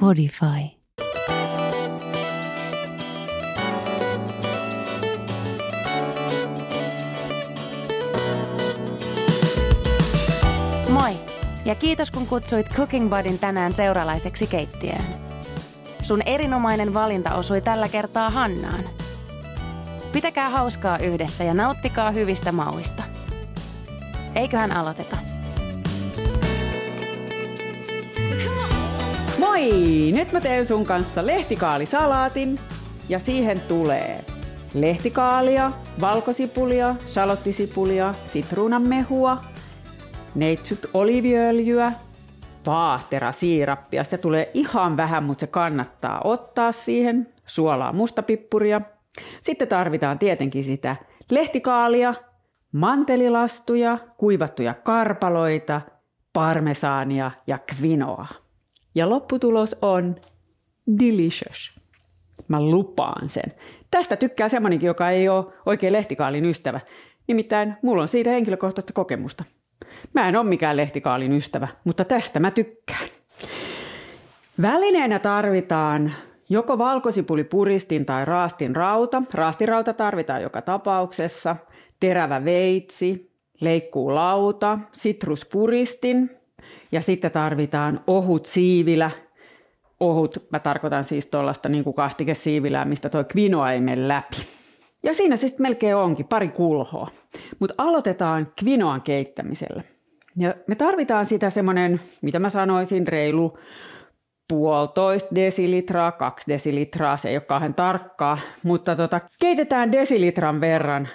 Podify. Moi! Ja kiitos kun kutsuit Cooking Budin tänään seuralaiseksi keittiöön. Sun erinomainen valinta osui tällä kertaa Hannaan. Pitäkää hauskaa yhdessä ja nauttikaa hyvistä mauista. Eiköhän aloiteta. Moi! Nyt mä teen sun kanssa lehtikaalisalaatin ja siihen tulee lehtikaalia, valkosipulia, salottisipulia, sitruunanmehua, neitsyt oliviöljyä, vaahterasiirappia. Se tulee ihan vähän, mutta se kannattaa ottaa siihen. Suolaa mustapippuria. Sitten tarvitaan tietenkin sitä lehtikaalia, mantelilastuja, kuivattuja karpaloita, parmesaania ja kvinoa. Ja lopputulos on delicious. Mä lupaan sen. Tästä tykkää semmonenkin, joka ei ole oikein lehtikaalin ystävä. Nimittäin mulla on siitä henkilökohtaista kokemusta. Mä en ole mikään lehtikaalin ystävä, mutta tästä mä tykkään. Välineenä tarvitaan joko valkosipulipuristin tai raastin rauta. Raastirauta tarvitaan joka tapauksessa. Terävä veitsi, leikkuulauta, sitruspuristin ja sitten tarvitaan ohut siivilä. Ohut, mä tarkoitan siis tuollaista niin kastikesiivilää, mistä tuo kvinoa ei mene läpi. Ja siinä siis melkein onkin pari kulhoa. Mutta aloitetaan kvinoan keittämisellä. Ja me tarvitaan sitä semmoinen, mitä mä sanoisin, reilu puolitoista desilitraa, kaksi desilitraa, se ei ole kauhean tarkkaa, mutta tota, keitetään desilitran verran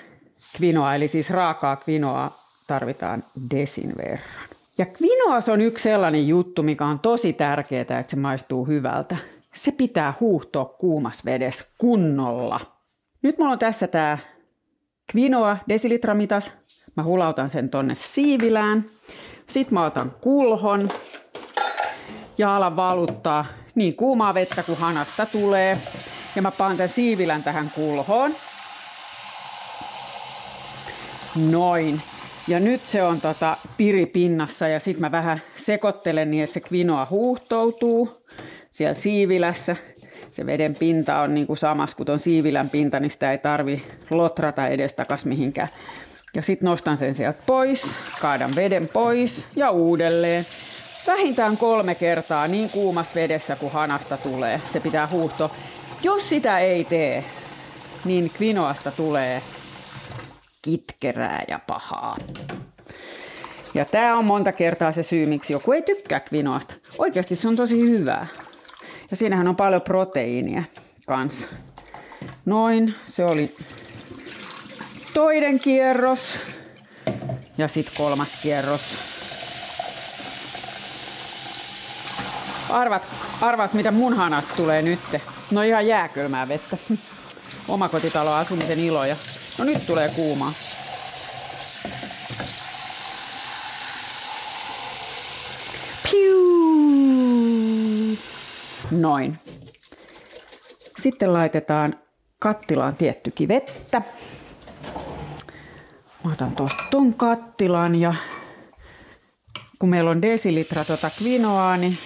kvinoa, eli siis raakaa kvinoa tarvitaan desin verran. Ja kvinoas on yksi sellainen juttu, mikä on tosi tärkeää, että se maistuu hyvältä. Se pitää huuhtoa kuumas vedessä kunnolla. Nyt mulla on tässä tää kvinoa desilitramitas. Mä hulautan sen tonne siivilään. Sitten mä otan kulhon ja alan valuttaa niin kuumaa vettä kuin hanasta tulee. Ja mä paan tämän siivilän tähän kulhoon. Noin. Ja nyt se on tota piripinnassa ja sitten mä vähän sekoittelen niin, että se kvinoa huuhtoutuu siellä siivilässä. Se veden pinta on niin kuin samas kuin tuon siivilän pinta, niin sitä ei tarvi lotrata edestakas mihinkään. Ja sitten nostan sen sieltä pois, kaadan veden pois ja uudelleen. Vähintään kolme kertaa niin kuumassa vedessä kuin hanasta tulee. Se pitää huuhtoa. Jos sitä ei tee, niin kvinoasta tulee kitkerää ja pahaa. Ja tämä on monta kertaa se syy, miksi joku ei tykkää kvinoasta. Oikeasti se on tosi hyvää. Ja siinähän on paljon proteiinia kanssa. Noin, se oli toinen kierros. Ja sitten kolmas kierros. Arvat, arvat, mitä mun hanasta tulee nyt. No ihan jääkylmää vettä. Omakotitalo asumisen iloja. No nyt tulee kuumaa. Piu! Noin. Sitten laitetaan kattilaan tiettykin vettä. Mä otan tuosta ton kattilan ja kun meillä on desilitra tota kvinoaa, niin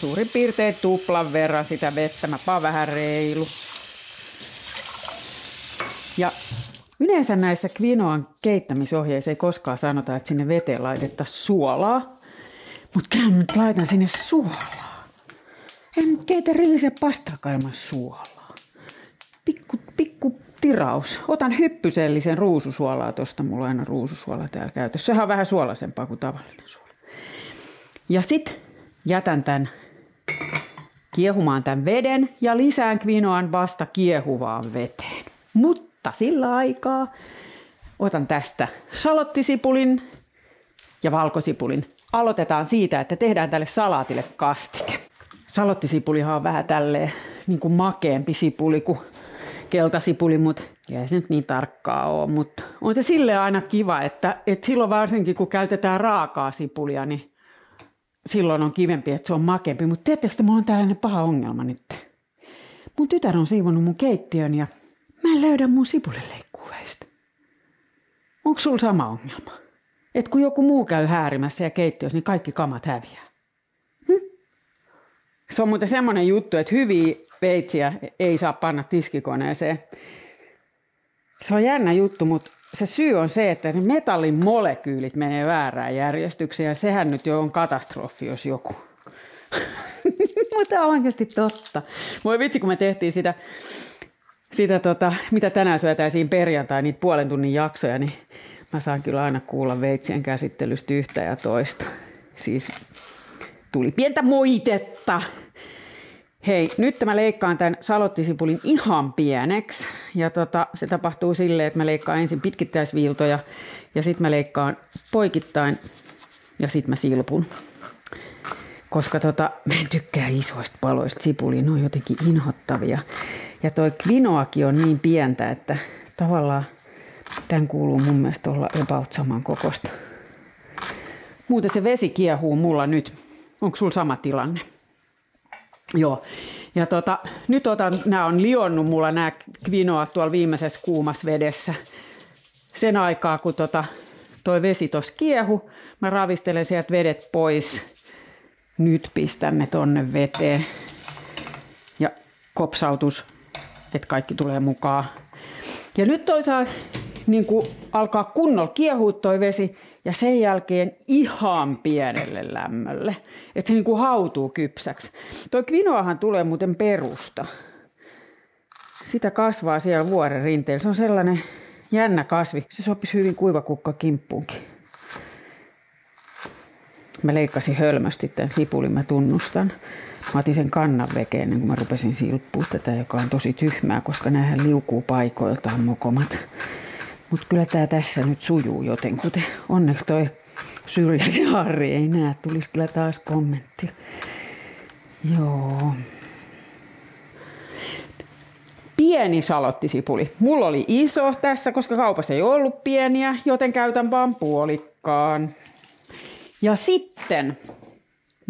suurin piirtein tuplan verran sitä vettä. Mä paan vähän reilu. Ja yleensä näissä kvinoan keittämisohjeissa ei koskaan sanota, että sinne veteen laitettaisiin suolaa. Mutta kyllä nyt laitan sinne suolaa. En keitä riisiä pastaakaan ilman suolaa. Pikku, pikku tiraus. Otan hyppysellisen ruususuolaa tuosta. Mulla on aina ruususuola täällä käytössä. Sehän on vähän suolaisempaa kuin tavallinen suola. Ja sitten jätän tämän kiehumaan tämän veden ja lisään kvinoan vasta kiehuvaan veteen. Mutta sillä aikaa otan tästä salottisipulin ja valkosipulin. Aloitetaan siitä, että tehdään tälle salaatille kastike. Salottisipulihan on vähän tälleen niin kuin makeampi sipuli kuin keltasipuli, mutta ei se nyt niin tarkkaa ole. Mutta on se sille aina kiva, että, että silloin varsinkin kun käytetään raakaa sipulia, niin silloin on kivempi, että se on makempi. Mutta tiedättekö, että mulla on tällainen paha ongelma nyt. Mun tytär on siivonut mun keittiön ja mä en löydä mun sipulileikkuuveista. Onko sulla sama ongelma? Et kun joku muu käy häärimässä ja keittiössä, niin kaikki kamat häviää. Hm? Se on muuten semmoinen juttu, että hyviä veitsiä ei saa panna tiskikoneeseen. Se on jännä juttu, mutta se syy on se, että ne metallin molekyylit menee väärään järjestykseen ja sehän nyt jo on katastrofi, jos joku. Mutta on oikeasti totta. Voi vitsi, kun me tehtiin sitä, sitä tota, mitä tänään syötäisiin perjantai, niitä puolen tunnin jaksoja, niin mä saan kyllä aina kuulla veitsien käsittelystä yhtä ja toista. Siis tuli pientä moitetta. Hei, nyt mä leikkaan tämän salottisipulin ihan pieneksi. Ja tota, se tapahtuu silleen, että mä leikkaan ensin pitkittäisviiltoja ja sitten mä leikkaan poikittain ja sitten mä silpun. Koska tota, mä en tykkää isoista paloista sipulia, ne on jotenkin inhottavia. Ja toi kvinoakin on niin pientä, että tavallaan tämän kuuluu mun mielestä olla about saman kokosta. Muuten se vesi kiehuu mulla nyt. Onko sulla sama tilanne? Joo. Ja tota, nyt otan, nämä on lionnut mulla nämä kvinoa tuolla viimeisessä kuumassa vedessä. Sen aikaa, kun tota, toi vesi tuossa kiehu, mä ravistelen sieltä vedet pois. Nyt pistän ne tonne veteen. Ja kopsautus, että kaikki tulee mukaan. Ja nyt toisaalta niin alkaa kunnolla kiehua toi vesi ja sen jälkeen ihan pienelle lämmölle, että se niin kuin hautuu kypsäksi. Toi kvinoahan tulee muuten perusta. Sitä kasvaa siellä vuoren rinteellä. Se on sellainen jännä kasvi. Se sopisi hyvin kuivakukka kimppuunkin. Mä leikkasin hölmösti tämän sipulin, mä tunnustan. Mä otin sen kannan vekeen ennen kuin mä rupesin silppua tätä, joka on tosi tyhmää, koska näähän liukuu paikoiltaan mokomat. Mutta kyllä tämä tässä nyt sujuu jotenkuten. Onneksi toi syrjäsi Harri ei näe. Tulisi kyllä taas kommentti. Joo. Pieni salottisipuli. Mulla oli iso tässä, koska kaupassa ei ollut pieniä, joten käytän vaan puolikkaan. Ja sitten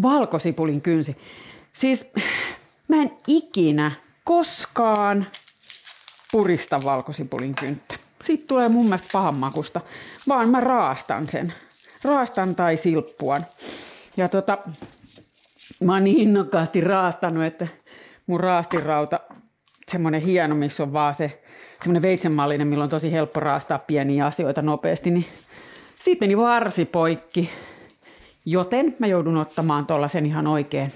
valkosipulin kynsi. Siis mä en ikinä koskaan purista valkosipulin kynttä siitä tulee mun mielestä pahan makusta, vaan mä raastan sen. Raastan tai silppuan. Ja tota, mä oon niin innokkaasti raastanut, että mun raastirauta, semmonen hieno, missä on vaan se semmoinen veitsenmallinen, millä on tosi helppo raastaa pieniä asioita nopeasti, niin siitä meni varsi poikki. Joten mä joudun ottamaan tuollaisen ihan oikein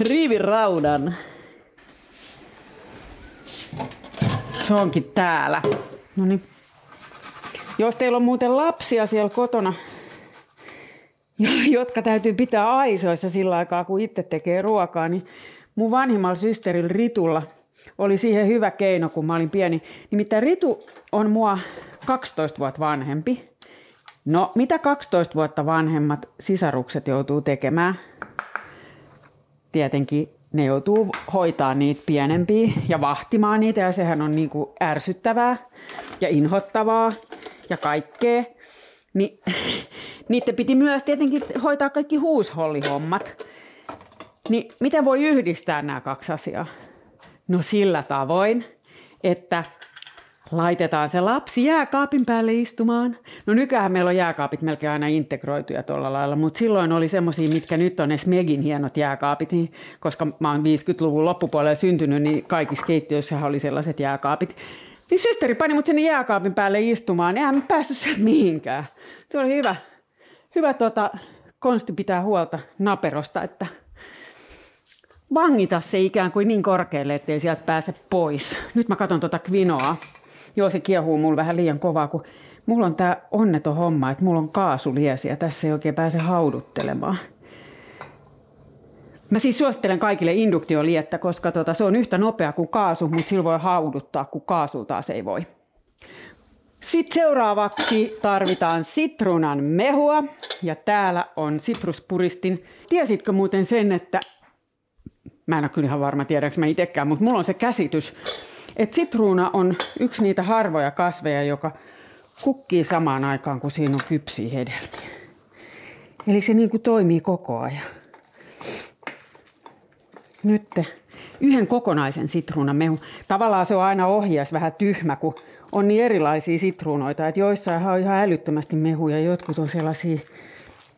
riiviraudan. Se onkin täällä. No niin. Jos teillä on muuten lapsia siellä kotona, jotka täytyy pitää aisoissa sillä aikaa, kun itse tekee ruokaa, niin mun vanhimmalla systerillä Ritulla oli siihen hyvä keino, kun mä olin pieni. Nimittäin Ritu on mua 12 vuotta vanhempi. No, mitä 12 vuotta vanhemmat sisarukset joutuu tekemään? Tietenkin ne joutuu hoitaa niitä pienempiä ja vahtimaan niitä ja sehän on niinku ärsyttävää ja inhottavaa ja kaikkea. Ni, niiden piti myös tietenkin hoitaa kaikki huushollihommat. Niin miten voi yhdistää nämä kaksi asiaa? No sillä tavoin, että Laitetaan se lapsi jääkaapin päälle istumaan. No nykyään meillä on jääkaapit melkein aina integroituja tuolla lailla, mutta silloin oli semmoisia, mitkä nyt on Smegin hienot jääkaapit, niin, koska mä oon 50-luvun loppupuolella syntynyt, niin kaikissa keittiöissä oli sellaiset jääkaapit. Niin systeri pani mut sinne jääkaapin päälle istumaan, eihän mä päässyt sieltä mihinkään. Se oli hyvä, hyvä tota, konsti pitää huolta naperosta, että vangita se ikään kuin niin korkealle, ettei sieltä pääse pois. Nyt mä katson tuota kvinoa. Joo, se kiehuu mulla vähän liian kovaa, kun mulla on tää onneton homma, että mulla on kaasuliesi ja tässä ei oikein pääse hauduttelemaan. Mä siis suosittelen kaikille induktioliettä, koska tota, se on yhtä nopea kuin kaasu, mutta sillä voi hauduttaa, kun kaasu taas ei voi. Sitten seuraavaksi tarvitaan sitruunan mehua ja täällä on sitruspuristin. Tiesitkö muuten sen, että mä en ole kyllä ihan varma tiedänkö mä itsekään, mutta mulla on se käsitys, et sitruuna on yksi niitä harvoja kasveja, joka kukkii samaan aikaan, kun siinä on kypsiä hedelmiä. Eli se niin kuin toimii koko ajan. Nyt yhden kokonaisen sitruunan mehu. Tavallaan se on aina ohjeessa vähän tyhmä, kun on niin erilaisia sitruunoita, että joissain on ihan älyttömästi mehuja, jotkut on sellaisia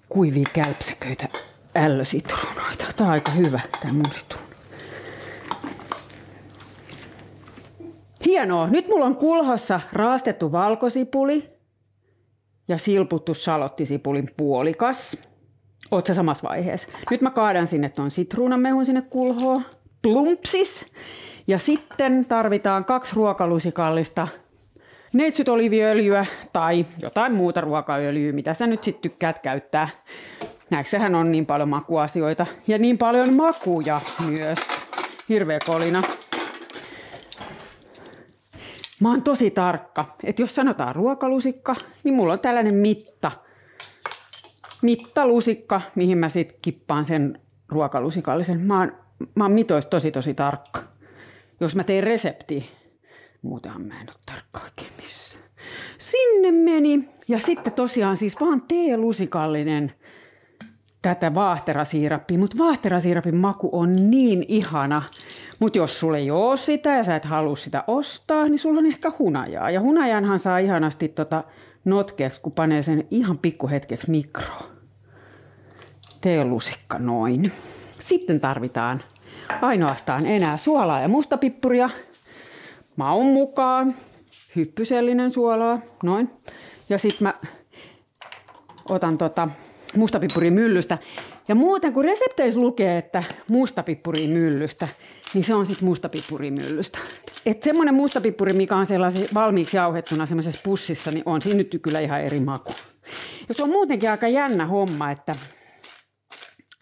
kuivia kälpsäköitä ällösitruunoita. Tämä on aika hyvä, tämä mun sitruuna. Hienoa. Nyt mulla on kulhossa raastettu valkosipuli ja silputtu salottisipulin puolikas. Oot sä samassa vaiheessa? Nyt mä kaadan sinne tuon sitruunamehun sinne kulhoon. Plumpsis. Ja sitten tarvitaan kaksi ruokalusikallista neitsyt oliviöljyä tai jotain muuta ruokaöljyä, mitä sä nyt sitten tykkäät käyttää. Näissähän on niin paljon makuasioita ja niin paljon makuja myös. Hirveä kolina. Mä oon tosi tarkka, että jos sanotaan ruokalusikka, niin mulla on tällainen mitta. Mittalusikka, mihin mä sitten kippaan sen ruokalusikallisen. Mä oon, mä oon mitoista tosi tosi tarkka. Jos mä teen resepti, muutenhan mä en ole tarkka oikein missään. Sinne meni. Ja sitten tosiaan siis vaan teelusikallinen tätä vaahterasiirappia, mutta vaahterasiirapin maku on niin ihana. Mutta jos sulle ei ole sitä ja sä et halua sitä ostaa, niin sulla on ehkä hunajaa. Ja hunajanhan saa ihanasti tota notkeeksi, kun panee sen ihan pikkuhetkeksi mikroon. Teelusikka noin. Sitten tarvitaan ainoastaan enää suolaa ja mustapippuria. Maun mukaan. Hyppysellinen suolaa. Noin. Ja sitten mä otan tota mustapippuri myllystä. Ja muuten kun resepteissä lukee, että mustapippuri myllystä, niin se on sitten mustapippuri myllystä. Että semmoinen mustapippuri, mikä on sellaisen valmiiksi jauhettuna semmoisessa pussissa, niin on siinä nyt kyllä ihan eri maku. Ja se on muutenkin aika jännä homma, että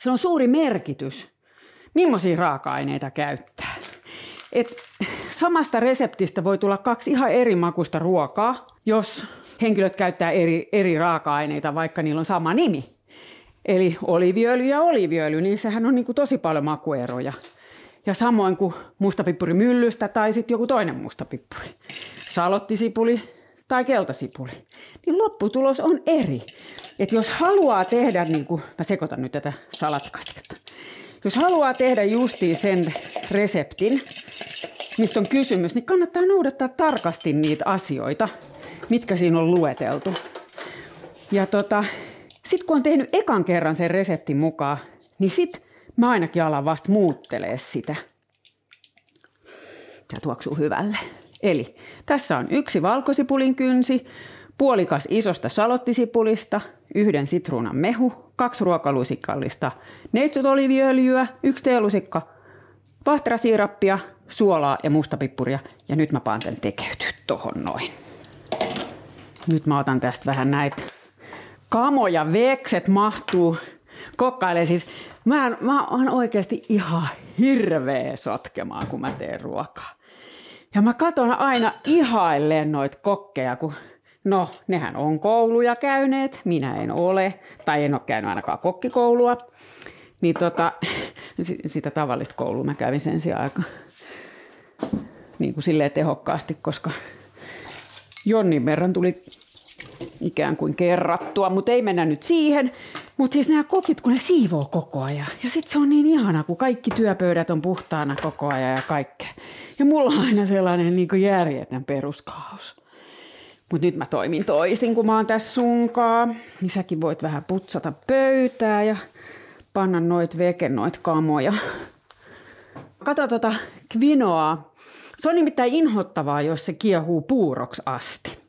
se on suuri merkitys, millaisia raaka-aineita käyttää. Et samasta reseptistä voi tulla kaksi ihan eri makusta ruokaa, jos henkilöt käyttää eri, eri raaka-aineita, vaikka niillä on sama nimi. Eli oliviöljy ja oliviöljy, niin sehän on niin kuin tosi paljon makueroja. Ja samoin kuin mustapippuri myllystä tai sitten joku toinen mustapippuri. Salottisipuli tai keltasipuli. Niin lopputulos on eri. Et jos haluaa tehdä, niin kuin, mä sekoitan nyt tätä salattikastiketta. Jos haluaa tehdä justiin sen reseptin, mistä on kysymys, niin kannattaa noudattaa tarkasti niitä asioita, mitkä siinä on lueteltu. Ja tota, sitten kun on tehnyt ekan kerran sen reseptin mukaan, niin sitten mä ainakin alan vasta muuttelee sitä. Tämä tuoksuu hyvälle. Eli tässä on yksi valkosipulin kynsi, puolikas isosta salottisipulista, yhden sitruunan mehu, kaksi ruokalusikallista neitsyt oliviöljyä, yksi teelusikka vahterasiirappia, suolaa ja mustapippuria. Ja nyt mä paan tämän tekeytyä tohon noin. Nyt mä otan tästä vähän näitä kamoja, vekset mahtuu kokkailee. Siis mä, mä oon oikeasti ihan hirveä sotkemaan, kun mä teen ruokaa. Ja mä katon aina ihailleen noita kokkeja, kun no, nehän on kouluja käyneet, minä en ole, tai en ole käynyt ainakaan kokkikoulua. Niin tota, sitä tavallista koulua mä kävin sen sijaan aika niin kuin silleen tehokkaasti, koska Jonnin verran tuli ikään kuin kerrattua, mutta ei mennä nyt siihen. Mutta siis nämä kokit, kun ne siivoo koko ajan. Ja sitten se on niin ihana, kun kaikki työpöydät on puhtaana koko ajan ja kaikkea. Ja mulla on aina sellainen niin kuin järjetön peruskaos. Mutta nyt mä toimin toisin, kun mä oon tässä sunkaa. Niin säkin voit vähän putsata pöytää ja panna noit veke, noit kamoja. Kato tota kvinoa. Se on nimittäin inhottavaa, jos se kiehuu puuroksi asti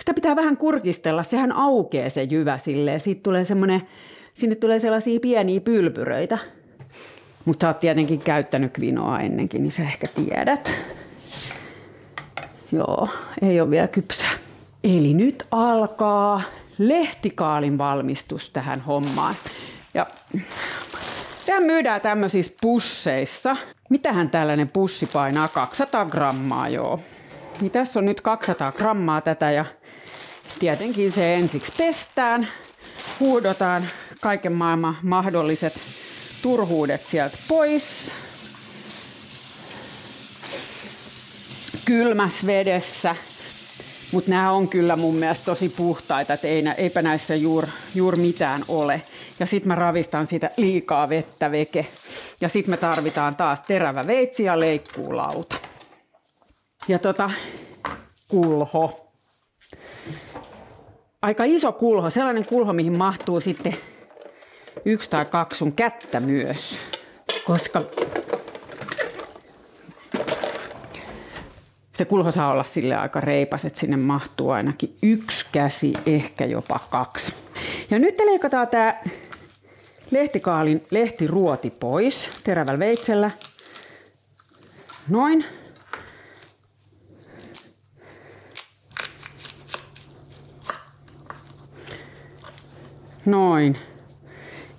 sitä pitää vähän kurkistella, sehän aukeaa se jyvä silleen, siitä tulee semmoinen, sinne tulee sellaisia pieniä pylpyröitä. Mutta oot tietenkin käyttänyt kvinoa ennenkin, niin sä ehkä tiedät. Joo, ei ole vielä kypsää. Eli nyt alkaa lehtikaalin valmistus tähän hommaan. Ja tämä myydään tämmöisissä pusseissa. Mitähän tällainen pussi painaa? 200 grammaa, joo. Niin tässä on nyt 200 grammaa tätä ja tietenkin se ensiksi pestään, huudotaan kaiken maailman mahdolliset turhuudet sieltä pois. Kylmässä vedessä. Mutta nämä on kyllä mun mielestä tosi puhtaita, että ei, eipä näissä juuri juur mitään ole. Ja sitten mä ravistan sitä liikaa vettä veke. Ja sitten me tarvitaan taas terävä veitsi ja leikkuulauta. Ja tota, kulho. Aika iso kulho, sellainen kulho, mihin mahtuu sitten yksi tai kaksi sun kättä myös. Koska se kulho saa olla sille aika reipas, että sinne mahtuu ainakin yksi käsi, ehkä jopa kaksi. Ja nyt leikataan tämä lehtikaalin lehtiruoti pois terävällä veitsellä. Noin. Noin.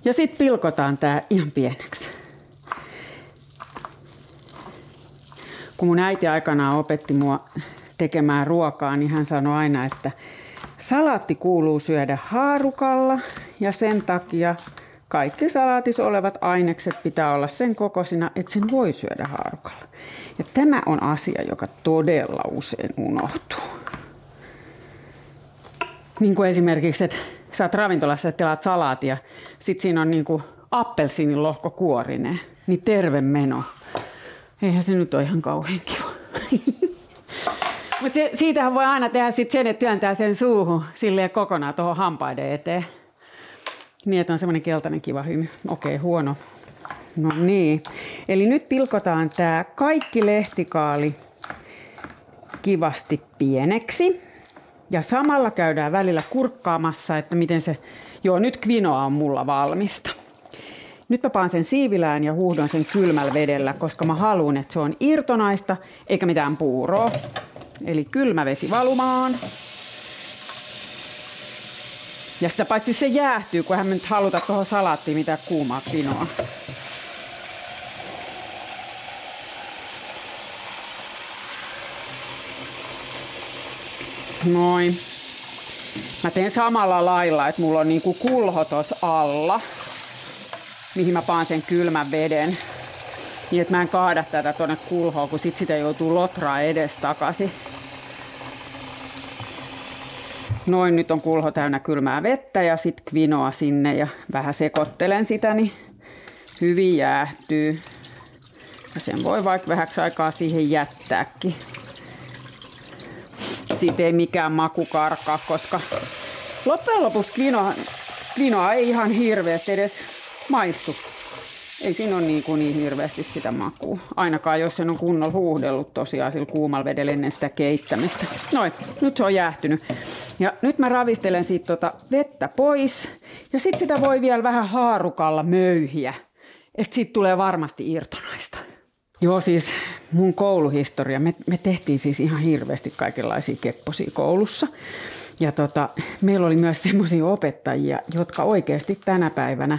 Ja sitten pilkotaan tämä ihan pieneksi. Kun mun äiti aikanaan opetti mua tekemään ruokaa, niin hän sanoi aina, että salaatti kuuluu syödä haarukalla ja sen takia kaikki salaatissa olevat ainekset pitää olla sen kokoisina, että sen voi syödä haarukalla. Ja tämä on asia, joka todella usein unohtuu. Niin kuin esimerkiksi, että sä oot ravintolassa ja tilaat salaatia, sit siinä on niin kuin appelsiinin lohko kuorinen, niin terve meno. Eihän se nyt ole ihan kauhean kiva. Mutta siitähän voi aina tehdä sit sen, että työntää sen suuhun silleen kokonaan tuohon hampaiden eteen. Niin, että on semmoinen keltainen kiva hymy. Okei, okay, huono. No niin. Eli nyt pilkotaan tämä kaikki lehtikaali kivasti pieneksi. Ja samalla käydään välillä kurkkaamassa, että miten se... Joo, nyt kvinoa on mulla valmista. Nyt mä paan sen siivilään ja huuhdon sen kylmällä vedellä, koska mä haluan, että se on irtonaista eikä mitään puuroa. Eli kylmä vesi valumaan. Ja sitä paitsi se jäähtyy, kun hän nyt haluta tuohon salaattiin mitään kuumaa kvinoa. Noin. Mä teen samalla lailla, että mulla on niinku kulho tuossa alla, mihin mä paan sen kylmän veden. Niin, että mä en kaada tätä tonne kulhoon, kun sit sitä joutuu lotraa edes takaisin. Noin, nyt on kulho täynnä kylmää vettä ja sitten kvinoa sinne ja vähän sekoittelen sitä, niin hyvin jäähtyy. Ja sen voi vaikka vähäksi aikaa siihen jättääkin. Siitä ei mikään maku karkaa, koska loppujen lopuksi kvinoa, kvinoa ei ihan hirveästi edes maistu. Ei siinä ole niin, kuin niin hirveästi sitä makua. Ainakaan jos sen on kunnolla huuhdellut tosiaan sillä kuumalla vedellä ennen sitä keittämistä. Noin, nyt se on jäähtynyt. Ja nyt mä ravistelen siitä tota vettä pois. Ja sitten sitä voi vielä vähän haarukalla möyhiä. Että siitä tulee varmasti irtonaista. Joo, siis mun kouluhistoria. Me, me tehtiin siis ihan hirveästi kaikenlaisia kepposia koulussa. Ja tota, meillä oli myös semmoisia opettajia, jotka oikeasti tänä päivänä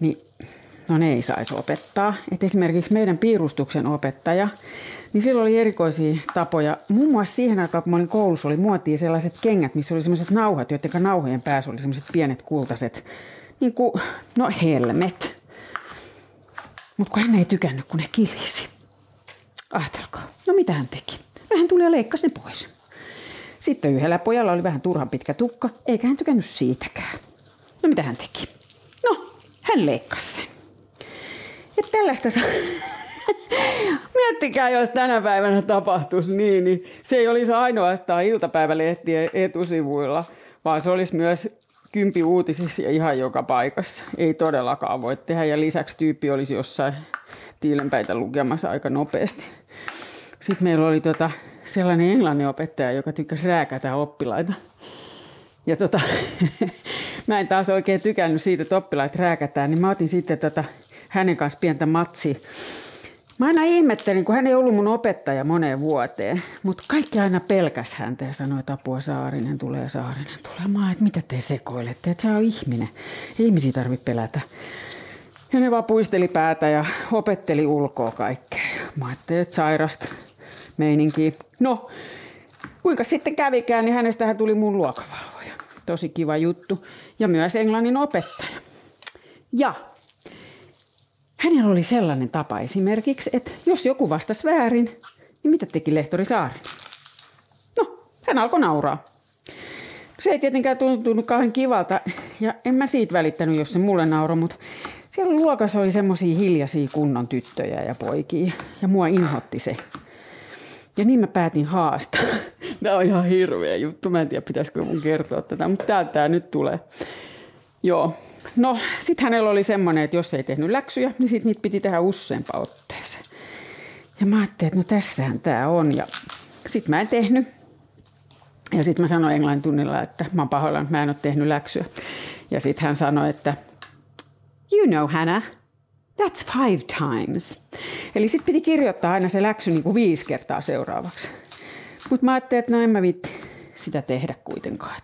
niin no ne ei saisi opettaa. Et esimerkiksi meidän piirustuksen opettaja, niin sillä oli erikoisia tapoja. Muun muassa siihen aikaan, kun mä olin koulussa, oli muotia sellaiset kengät, missä oli sellaiset nauhat, joiden nauhojen päässä oli sellaiset pienet kultaiset, niin kuin, no helmet. Mutta kun hän ei tykännyt, kun ne kilisi. Ajatelkaa, no mitä hän teki? Hän tuli ja leikkasi ne pois. Sitten yhdellä pojalla oli vähän turhan pitkä tukka, eikä hän tykännyt siitäkään. No mitä hän teki? No, hän leikkasi sen. Ja tällaista saa... Miettikää, jos tänä päivänä tapahtuisi niin, niin se ei olisi ainoastaan iltapäivälehtien etusivuilla, vaan se olisi myös kympi uutisissa ja ihan joka paikassa. Ei todellakaan voi tehdä ja lisäksi tyyppi olisi jossain tiilenpäitä lukemassa aika nopeasti. Sitten meillä oli tota, sellainen englanninopettaja, joka tykkäsi rääkätä oppilaita. Ja tota, mä en taas oikein tykännyt siitä, että oppilaat rääkätään, niin mä otin sitten tota hänen kanssa pientä matsi. Mä aina ihmettelin, kun hän ei ollut mun opettaja moneen vuoteen, mutta kaikki aina pelkäs häntä ja sanoi, että apua Saarinen tulee, Saarinen tulee. Mä että mitä te sekoilette, että sä on ihminen. Ihmisiä tarvitse pelätä. Ja ne vaan puisteli päätä ja opetteli ulkoa kaikkea. Mä ajattelin, että sairasta meininkiä. No, kuinka sitten kävikään, niin hänestähän tuli mun luokavalvoja. Tosi kiva juttu. Ja myös englannin opettaja. Ja Hänellä oli sellainen tapa esimerkiksi, että jos joku vastasi väärin, niin mitä teki lehtori Saarinen? No, hän alkoi nauraa. Se ei tietenkään tuntunut kauhean kivalta, ja en mä siitä välittänyt, jos se mulle nauroi, mutta siellä luokassa oli semmoisia hiljaisia kunnon tyttöjä ja poikia, ja mua inhotti se. Ja niin mä päätin haastaa. Tämä on ihan hirveä juttu. Mä en tiedä, pitäisikö mun kertoa tätä, mutta täältä tämä nyt tulee. Joo. No, sitten hänellä oli semmoinen, että jos ei tehnyt läksyjä, niin sitten niitä piti tehdä useampaan otteeseen. Ja mä ajattelin, että no tässähän tämä on. Ja sitten mä en tehnyt. Ja sitten mä sanoin englannin tunnilla, että mä oon pahoillani, että mä en ole tehnyt läksyä. Ja sitten hän sanoi, että you know Hannah, that's five times. Eli sitten piti kirjoittaa aina se läksy niin kuin viisi kertaa seuraavaksi. Mutta mä ajattelin, että no en mä viitti sitä tehdä kuitenkaan,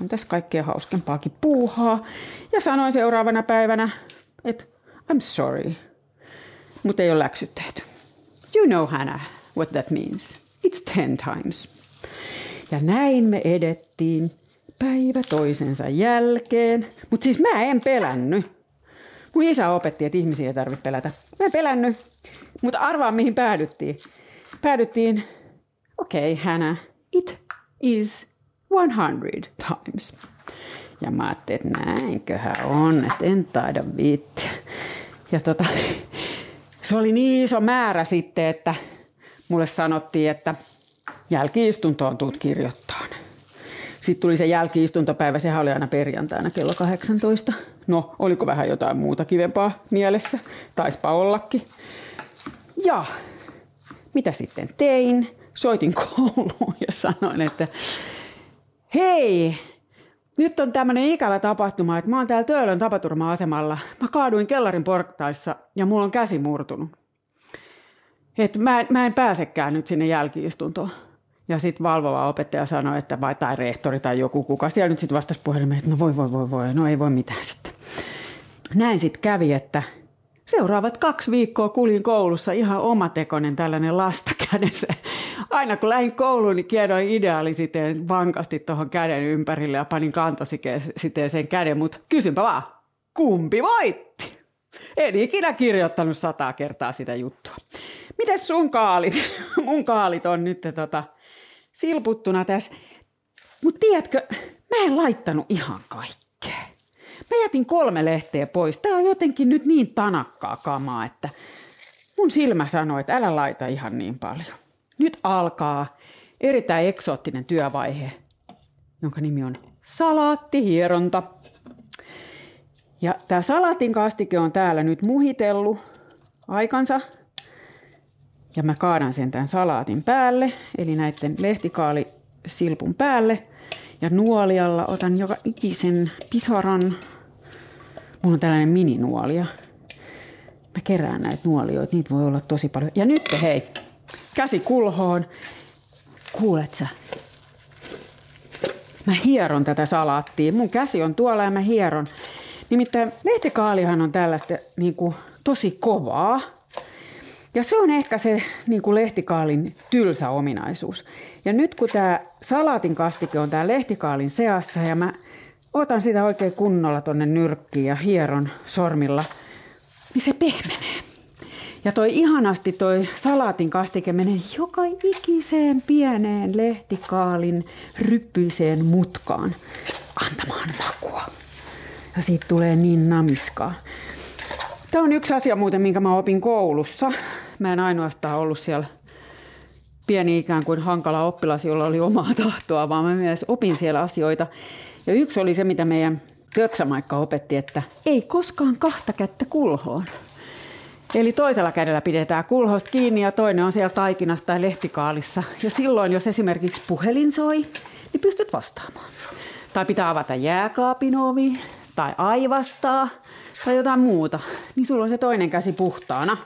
on tässä kaikkea hauskempaakin puuhaa. Ja sanoin seuraavana päivänä, että I'm sorry, mutta ei ole läksyt tehty. You know Hannah, what that means. It's ten times. Ja näin me edettiin päivä toisensa jälkeen. Mutta siis mä en pelännyt. Mun isä opetti, että ihmisiä ei tarvitse pelätä. Mä en pelännyt, mutta arvaa mihin päädyttiin. Päädyttiin, okei okay, Hannah, it is 100 times. Ja mä ajattelin, että näinköhän on, että en taida viittiä. Ja tota, se oli niin iso määrä sitten, että mulle sanottiin, että jälkiistuntoon tuut kirjoittaa. Sitten tuli se jälkiistuntopäivä, sehän oli aina perjantaina kello 18. No, oliko vähän jotain muuta kivempaa mielessä? Taispa ollakin. Ja mitä sitten tein? Soitin kouluun ja sanoin, että hei, nyt on tämmöinen ikävä tapahtuma, että mä oon täällä Töölön tapaturma-asemalla. Mä kaaduin kellarin portaissa ja mulla on käsi murtunut. Et mä, mä en pääsekään nyt sinne jälkiistuntoon. Ja sitten valvova opettaja sanoi, että vai tai rehtori tai joku kuka siellä nyt sitten vastasi puhelimeen, että no voi voi voi voi, no ei voi mitään sitten. Näin sitten kävi, että seuraavat kaksi viikkoa kulin koulussa ihan omatekoinen tällainen lasta kädessä. Aina kun lähdin kouluun, niin kiedoin ideaalisiteen vankasti tuohon käden ympärille ja panin kantositeen sen käden, mutta kysynpä vaan, kumpi voitti? En ikinä kirjoittanut sataa kertaa sitä juttua. Miten sun kaalit? Mun kaalit on nyt tota, silputtuna tässä. Mutta tiedätkö, mä en laittanut ihan kaikkea. Mä jätin kolme lehteä pois. Tää on jotenkin nyt niin tanakkaa kamaa, että mun silmä sanoi, että älä laita ihan niin paljon. Nyt alkaa erittäin eksoottinen työvaihe, jonka nimi on salaattihieronta. Ja tämä salaatin kastike on täällä nyt muhitellut aikansa ja mä kaadan sen tämän salaatin päälle, eli näiden lehtikaali silpun päälle. Ja nuolialla otan joka ikisen pisaran. Mulla on tällainen mininuolia. Mä kerään näitä nuolioita, niitä voi olla tosi paljon. Ja nyt hei, käsi kulhoon. Kuulet sä? Mä hieron tätä salaattia. Mun käsi on tuolla ja mä hieron. Nimittäin lehtikaalihan on tällaista niin kuin, tosi kovaa. Ja se on ehkä se niin kuin lehtikaalin tylsä ominaisuus. Ja nyt kun tämä salaatin kastike on tämä lehtikaalin seassa ja mä otan sitä oikein kunnolla tonne nyrkkiin ja hieron sormilla, niin se pehmenee. Ja toi ihanasti toi salaatin kastike menee joka ikiseen pieneen lehtikaalin ryppyiseen mutkaan antamaan makua. Ja siitä tulee niin namiskaa. Tämä on yksi asia muuten, minkä mä opin koulussa. Mä en ainoastaan ollut siellä pieni ikään kuin hankala oppilas, jolla oli omaa tahtoa, vaan mä myös opin siellä asioita. Ja yksi oli se, mitä meidän köksämaikka opetti, että ei koskaan kahta kättä kulhoon. Eli toisella kädellä pidetään kulhosta kiinni ja toinen on siellä taikinassa tai lehtikaalissa. Ja silloin, jos esimerkiksi puhelin soi, niin pystyt vastaamaan. Tai pitää avata jääkaapin ovi tai aivastaa tai jotain muuta, niin sulla on se toinen käsi puhtaana.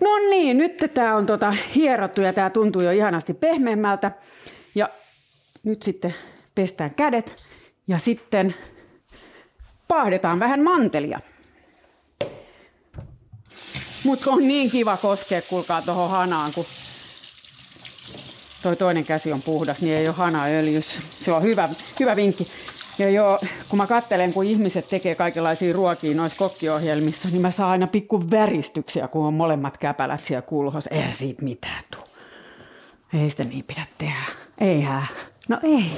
No niin, nyt tämä on tota hierottu ja tämä tuntuu jo ihanasti pehmeämmältä. Ja nyt sitten pestään kädet ja sitten paahdetaan vähän mantelia. Mutta on niin kiva koskea, kuulkaa tuohon hanaan, kun toi toinen käsi on puhdas, niin ei ole hana öljys. Se on hyvä, hyvä vinkki. Ja joo, kun mä kattelen, kun ihmiset tekee kaikenlaisia ruokia noissa kokkiohjelmissa, niin mä saan aina pikku väristyksiä, kun on molemmat käpälät siellä kulhos. Eihän siitä mitään tuu. Ei sitä niin pidä tehdä. Eihän. No ei.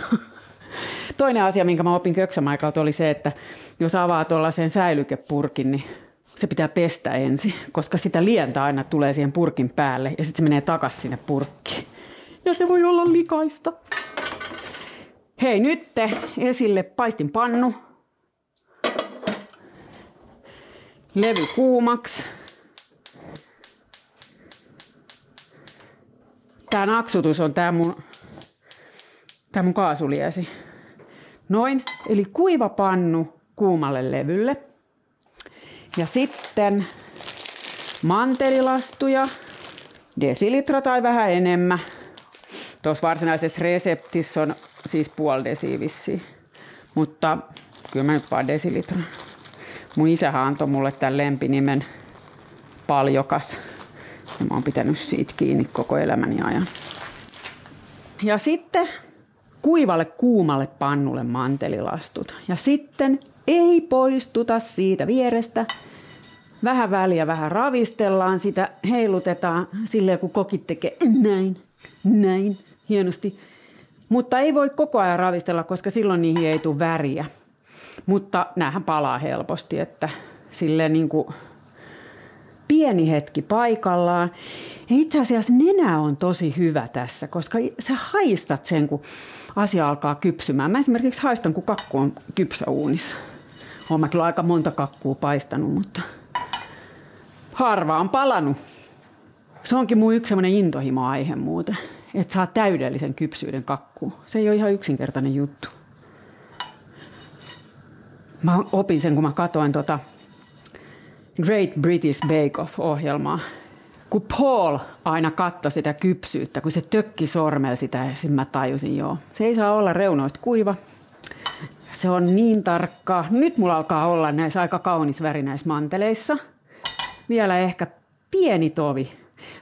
Toinen asia, minkä mä opin köksämaikalta, oli se, että jos avaa tuollaisen säilykepurkin, niin se pitää pestä ensin, koska sitä lientä aina tulee siihen purkin päälle ja sitten se menee takaisin sinne purkkiin. Ja se voi olla likaista. Hei, nyt esille paistin pannu. Levy kuumaksi. Tämä naksutus on tämä mun, tää mun kaasuliesi. Noin, eli kuiva pannu kuumalle levylle. Ja sitten mantelilastuja, desilitra tai vähän enemmän. Tuossa varsinaisessa reseptissä on siis puoli desi Mutta kyllä mä nyt vaan desilitra. Mun isähän antoi mulle tämän lempinimen paljokas. Ja mä oon pitänyt siitä kiinni koko elämäni ajan. Ja sitten kuivalle kuumalle pannulle mantelilastut. Ja sitten ei poistuta siitä vierestä. Vähän väliä vähän ravistellaan sitä, heilutetaan silleen kun kokit tekee näin, näin, hienosti. Mutta ei voi koko ajan ravistella, koska silloin niihin ei tule väriä. Mutta näähän palaa helposti, että silleen niin kuin pieni hetki paikallaan. Ja itse asiassa nenä on tosi hyvä tässä, koska sä haistat sen, kun asia alkaa kypsymään. Mä esimerkiksi haistan, kun kakku on kypsä uunissa. Olen mä kyllä aika monta kakkua paistanut, mutta harva on palannut. Se onkin mun yksi semmoinen intohimo-aihe muuten, että saa täydellisen kypsyyden kakkuun. Se ei ole ihan yksinkertainen juttu. Mä opin sen, kun mä katoin tota Great British Bake Off-ohjelmaa. Kun Paul aina katsoi sitä kypsyyttä, kun se tökki sormella sitä, ja mä tajusin, joo, se ei saa olla reunoista kuiva. Se on niin tarkka. Nyt mulla alkaa olla näissä aika kaunis väri näissä manteleissa. Vielä ehkä pieni tovi.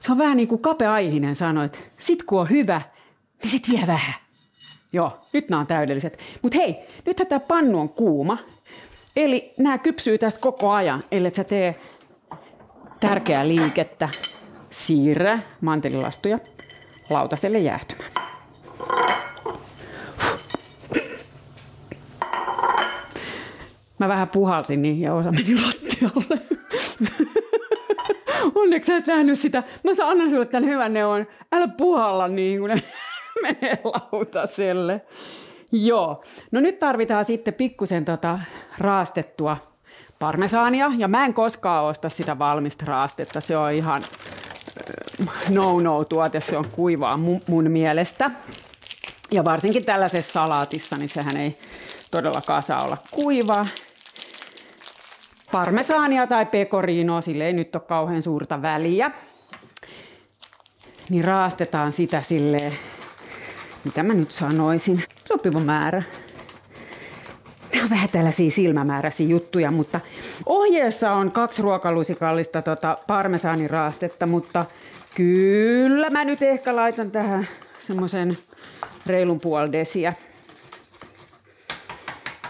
Se on vähän niin kuin Kape Aihinen sanoi, että sit kun on hyvä, niin sit vie vähän. Joo, nyt nämä on täydelliset. Mutta hei, nythän tämä pannu on kuuma. Eli nämä kypsyy tässä koko ajan, ellei sä tee tärkeää liikettä. Siirrä mantelilastuja lautaselle jäähtymään. Mä vähän puhalsin niin ja osa meni lattialle. Onneksi sä et nähnyt sitä. Mä annan sulle tämän hyvän neuvon. Älä puhalla niin, kun ne menee lautaselle. Joo. No nyt tarvitaan sitten pikkusen tota raastettua parmesaania. Ja mä en koskaan osta sitä valmista raastetta. Se on ihan no-no-tuote. Se on kuivaa mun, mun mielestä. Ja varsinkin tällaisessa salaatissa, niin sehän ei todellakaan saa olla kuivaa. Parmesaania tai pekoriinoa, sille ei nyt ole kauhean suurta väliä. Niin raastetaan sitä silleen mitä mä nyt sanoisin, sopiva määrä. Nämä on vähän tällaisia silmämääräisiä juttuja, mutta ohjeessa on kaksi ruokalusikallista tota parmesaaniraastetta, mutta kyllä mä nyt ehkä laitan tähän semmoisen reilun puoli desiä.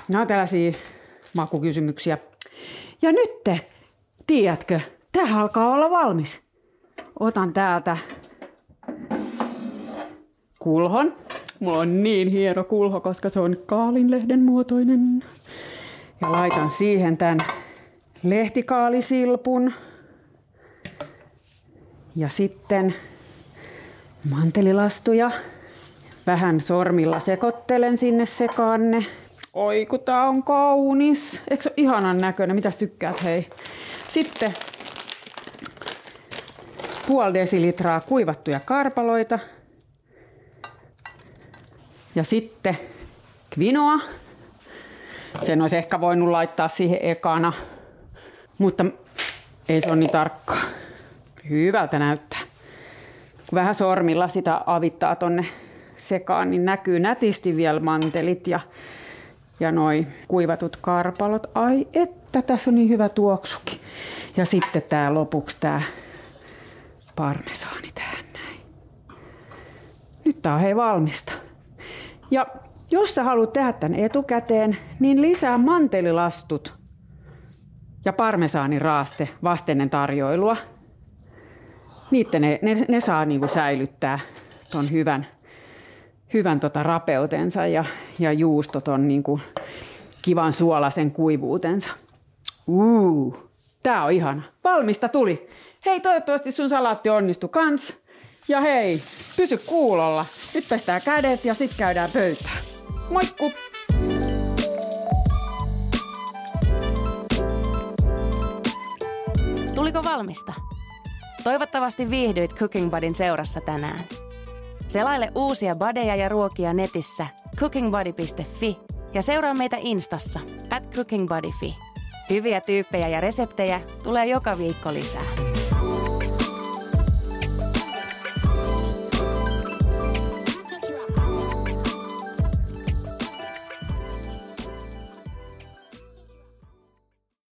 Nämä on tällaisia makukysymyksiä. Ja nyt, tiedätkö, tämä alkaa olla valmis. Otan täältä kulhon. Mulla on niin hieno kulho, koska se on kaalinlehden muotoinen. Ja laitan siihen tämän lehtikaalisilpun. Ja sitten mantelilastuja. Vähän sormilla sekoittelen sinne sekaanne. Oi kun tää on kaunis. Eikö se ole ihanan näköinen? Mitäs tykkäät hei? Sitten puoli desilitraa kuivattuja karpaloita. Ja sitten kvinoa. Sen olisi ehkä voinut laittaa siihen ekana, mutta ei se ole niin tarkkaa. Hyvältä näyttää. Kun vähän sormilla sitä avittaa tonne sekaan, niin näkyy nätisti vielä mantelit ja, ja noi kuivatut karpalot. Ai että, tässä on niin hyvä tuoksukin. Ja sitten tää lopuksi tää parmesaani tähän näin. Nyt tää on hei valmista. Ja jos sä haluat tehdä tämän etukäteen, niin lisää mantelilastut ja parmesaaniraaste vastenen tarjoilua. Niitä ne, ne, ne saa niinku säilyttää ton hyvän, hyvän tota rapeutensa ja, ja juustot on niinku kivan suolasen kuivuutensa. Uu, tää on ihana. Valmista tuli. Hei, toivottavasti sun salaatti onnistui kans. Ja hei, pysy kuulolla. Nyt pestään kädet ja sitten käydään pöytään. Moikku! Tuliko valmista? Toivottavasti viihdyit Cooking Budin seurassa tänään. Selaile uusia badeja ja ruokia netissä cookingbody.fi ja seuraa meitä Instassa at cookingbodyfi. Hyviä tyyppejä ja reseptejä tulee joka viikko lisää.